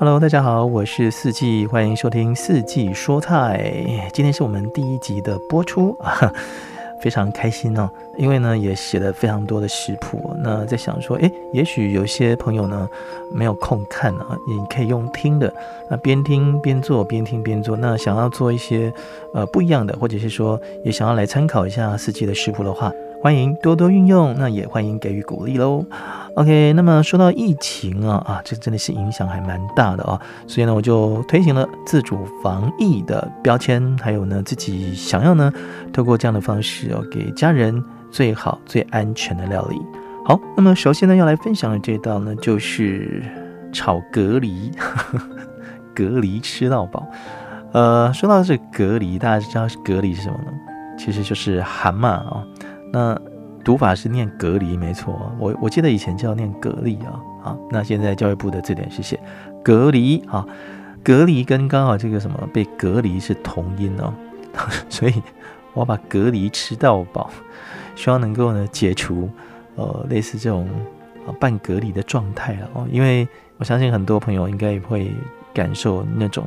Hello，大家好，我是四季，欢迎收听四季说菜。今天是我们第一集的播出啊，非常开心哦，因为呢也写了非常多的食谱。那在想说，诶，也许有些朋友呢没有空看啊，你可以用听的，那边听边做，边听边做。那想要做一些呃不一样的，或者是说也想要来参考一下四季的食谱的话。欢迎多多运用，那也欢迎给予鼓励喽。OK，那么说到疫情啊啊，这真的是影响还蛮大的哦，所以呢，我就推行了自主防疫的标签，还有呢，自己想要呢，透过这样的方式哦，给家人最好最安全的料理。好，那么首先呢，要来分享的这道呢，就是炒蛤蜊，蛤蜊吃到饱。呃，说到这蛤蜊，大家知道蛤蜊是什么呢？其实就是蛤蟆啊。那读法是念隔离，没错。我我记得以前叫念隔离啊，好，那现在教育部的字典是写隔离啊，隔离跟刚好这个什么被隔离是同音哦，所以我把隔离吃到饱，希望能够呢解除呃类似这种啊半隔离的状态了哦，因为我相信很多朋友应该也会感受那种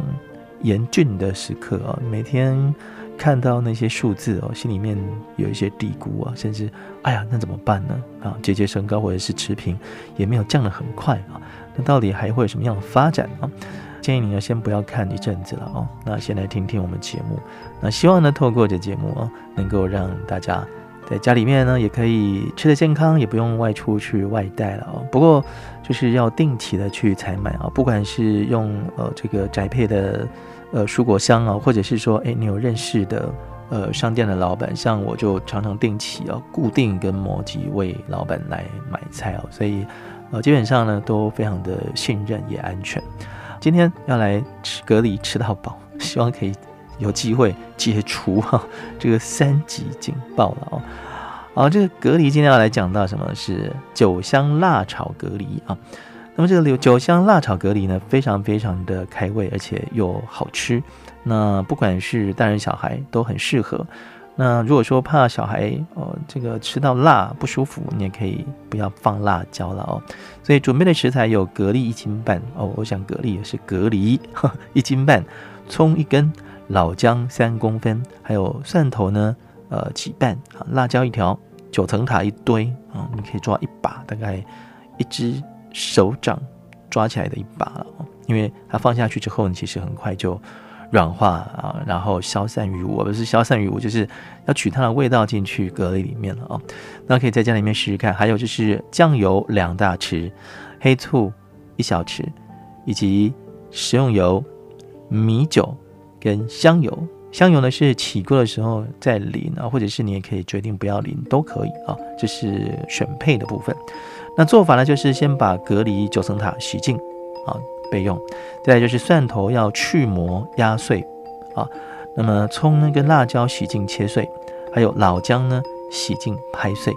严峻的时刻啊，每天。看到那些数字哦，心里面有一些嘀咕啊，甚至哎呀，那怎么办呢？啊，节节升高或者是持平，也没有降得很快啊。那到底还会有什么样的发展啊？建议你呢，先不要看一阵子了哦。那先来听听我们节目。那希望呢，透过这节目哦，能够让大家在家里面呢，也可以吃得健康，也不用外出去外带了哦。不过就是要定期的去采买啊，不管是用呃这个宅配的。呃，蔬果箱啊，或者是说，哎，你有认识的呃商店的老板，像我就常常定期啊，固定跟某几位老板来买菜哦，所以呃，基本上呢都非常的信任也安全。今天要来吃隔离吃到饱，希望可以有机会解除哈 这个三级警报了哦。好，这个隔离今天要来讲到什么是酒香辣炒隔离啊。那么这个酒香辣炒蛤蜊呢，非常非常的开胃，而且又好吃。那不管是大人小孩都很适合。那如果说怕小孩哦，这个吃到辣不舒服，你也可以不要放辣椒了哦。所以准备的食材有蛤蜊一斤半哦，我想蛤蜊也是蛤蜊一斤半，葱一根，老姜三公分，还有蒜头呢，呃，几瓣啊，辣椒一条，九层塔一堆啊，你可以抓一把，大概一只。手掌抓起来的一把了，因为它放下去之后呢，其实很快就软化啊，然后消散于无，不是消散于无，就是要取它的味道进去蛤蜊里面了啊。那可以在家里面试试看。还有就是酱油两大匙，黑醋一小匙，以及食用油、米酒跟香油。香油呢是起锅的时候再淋啊，或者是你也可以决定不要淋都可以啊，这是选配的部分。那做法呢，就是先把蛤蜊九层塔洗净，啊备用。再来就是蒜头要去膜压碎，啊，那么葱呢跟辣椒洗净切碎，还有老姜呢洗净拍碎。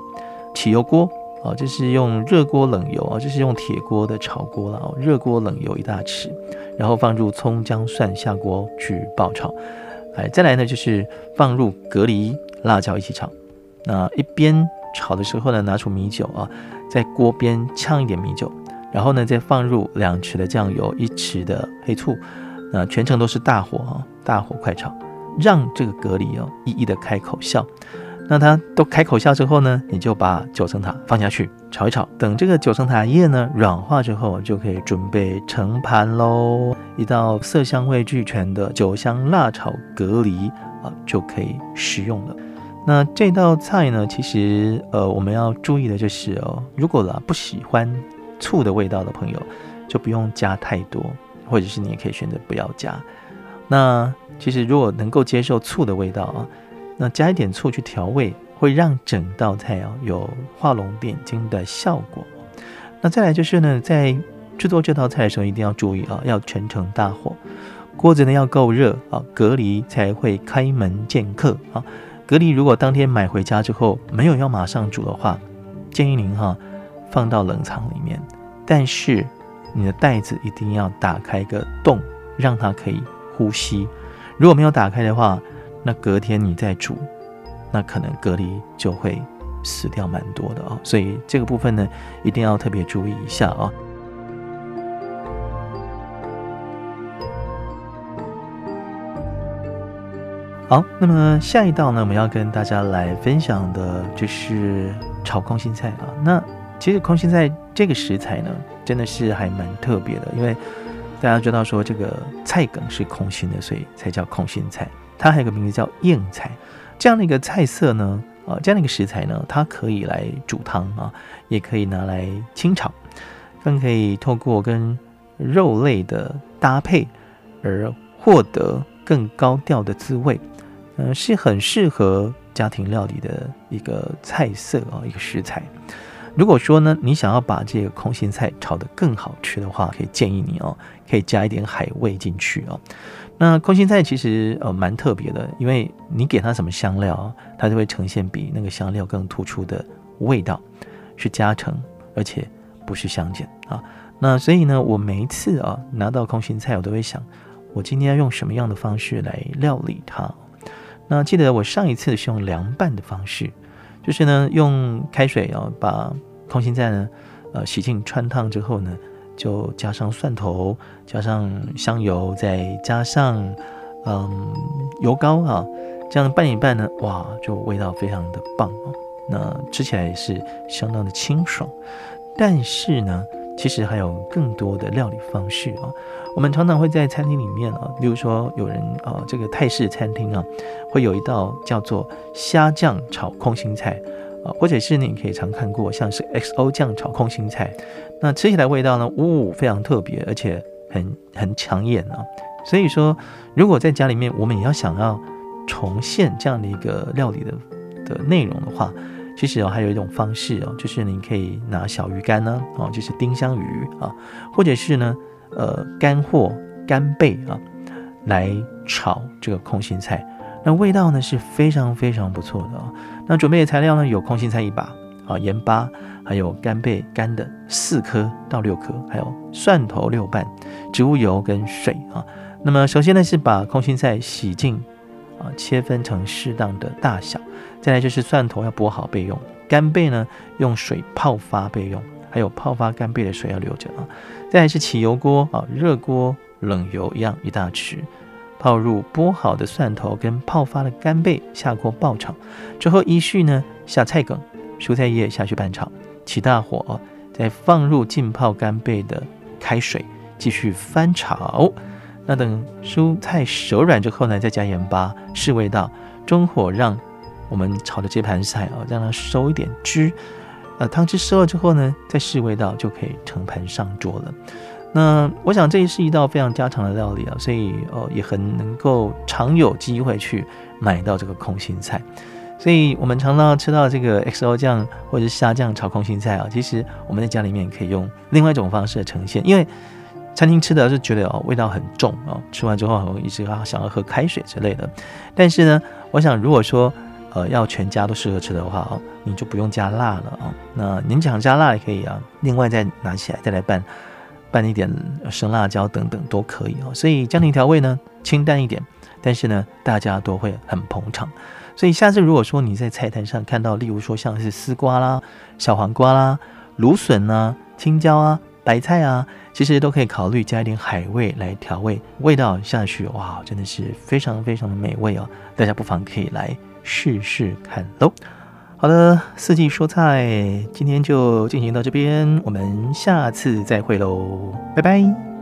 起油锅，啊，这是用热锅冷油啊，这是用铁锅的炒锅了哦。热锅冷油一大匙，然后放入葱姜蒜下锅去爆炒。哎，再来呢就是放入蛤蜊、辣椒一起炒。那一边炒的时候呢，拿出米酒啊。在锅边呛一点米酒，然后呢，再放入两匙的酱油，一匙的黑醋，那全程都是大火啊，大火快炒，让这个蛤蜊哦一一的开口笑。那它都开口笑之后呢，你就把九层塔放下去炒一炒，等这个九层塔叶呢软化之后，就可以准备盛盘喽。一道色香味俱全的酒香辣炒蛤蜊啊，就可以食用了。那这道菜呢，其实呃，我们要注意的就是哦，如果啦不喜欢醋的味道的朋友，就不用加太多，或者是你也可以选择不要加。那其实如果能够接受醋的味道啊，那加一点醋去调味，会让整道菜啊有画龙点睛的效果。那再来就是呢，在制作这道菜的时候，一定要注意啊，要全程大火，锅子呢要够热啊，隔离才会开门见客啊。蛤蜊如果当天买回家之后没有要马上煮的话，建议您哈放到冷藏里面，但是你的袋子一定要打开个洞，让它可以呼吸。如果没有打开的话，那隔天你再煮，那可能隔离就会死掉蛮多的啊。所以这个部分呢，一定要特别注意一下啊。好，那么下一道呢，我们要跟大家来分享的就是炒空心菜啊。那其实空心菜这个食材呢，真的是还蛮特别的，因为大家知道说这个菜梗是空心的，所以才叫空心菜。它还有个名字叫硬菜，这样的一个菜色呢，啊，这样的一个食材呢，它可以来煮汤啊，也可以拿来清炒，更可以透过跟肉类的搭配而获得更高调的滋味。嗯，是很适合家庭料理的一个菜色啊，一个食材。如果说呢，你想要把这个空心菜炒得更好吃的话，可以建议你哦，可以加一点海味进去哦。那空心菜其实呃蛮特别的，因为你给它什么香料，它就会呈现比那个香料更突出的味道，是加成，而且不是相减啊。那所以呢，我每一次啊拿到空心菜，我都会想，我今天要用什么样的方式来料理它。那记得我上一次是用凉拌的方式，就是呢用开水啊把空心菜呢呃洗净穿烫之后呢，就加上蒜头，加上香油，再加上嗯油膏啊，这样拌一拌呢，哇，就味道非常的棒哦。那吃起来也是相当的清爽，但是呢。其实还有更多的料理方式啊，我们常常会在餐厅里面啊，例如说有人啊，这个泰式餐厅啊，会有一道叫做虾酱炒空心菜啊，或者是你可以常看过像是 XO 酱炒空心菜，那吃起来味道呢，呜，非常特别，而且很很抢眼啊。所以说，如果在家里面我们也要想要重现这样的一个料理的的内容的话，其实哦，还有一种方式哦，就是你可以拿小鱼干呢，哦，就是丁香鱼啊，或者是呢，呃，干货干贝啊，来炒这个空心菜，那味道呢是非常非常不错的啊。那准备的材料呢有空心菜一把啊，盐巴，还有干贝干的四颗到六颗，还有蒜头六瓣，植物油跟水啊。那么首先呢是把空心菜洗净啊，切分成适当的大小。再来就是蒜头要剥好备用，干贝呢用水泡发备用，还有泡发干贝的水要留着啊。再来是起油锅啊，热锅冷油一样一大匙，泡入剥好的蒜头跟泡发的干贝，下锅爆炒。之后依序呢下菜梗、蔬菜叶下去拌炒，起大火，再放入浸泡干贝的开水，继续翻炒。那等蔬菜熟软之后呢，再加盐巴试味道，中火让。我们炒的这盘菜啊，让它收一点汁，呃，汤汁收了之后呢，再试味道就可以盛盘上桌了。那我想这也是一道非常家常的料理啊，所以哦也很能够常有机会去买到这个空心菜。所以我们常常吃到这个 XO 酱或者是虾酱炒空心菜啊，其实我们在家里面可以用另外一种方式呈现，因为餐厅吃的是觉得哦味道很重啊，吃完之后很容易是想要喝开水之类的。但是呢，我想如果说呃，要全家都适合吃的话哦，你就不用加辣了啊。那您想加辣也可以啊，另外再拿起来再来拌，拌一点生辣椒等等都可以哦。所以家庭调味呢，清淡一点，但是呢，大家都会很捧场。所以下次如果说你在菜单上看到，例如说像是丝瓜啦、小黄瓜啦、芦笋啊、青椒啊、白菜啊，其实都可以考虑加一点海味来调味，味道下去哇，真的是非常非常的美味哦。大家不妨可以来。试试看喽。好的，四季蔬菜今天就进行到这边，我们下次再会喽，拜拜。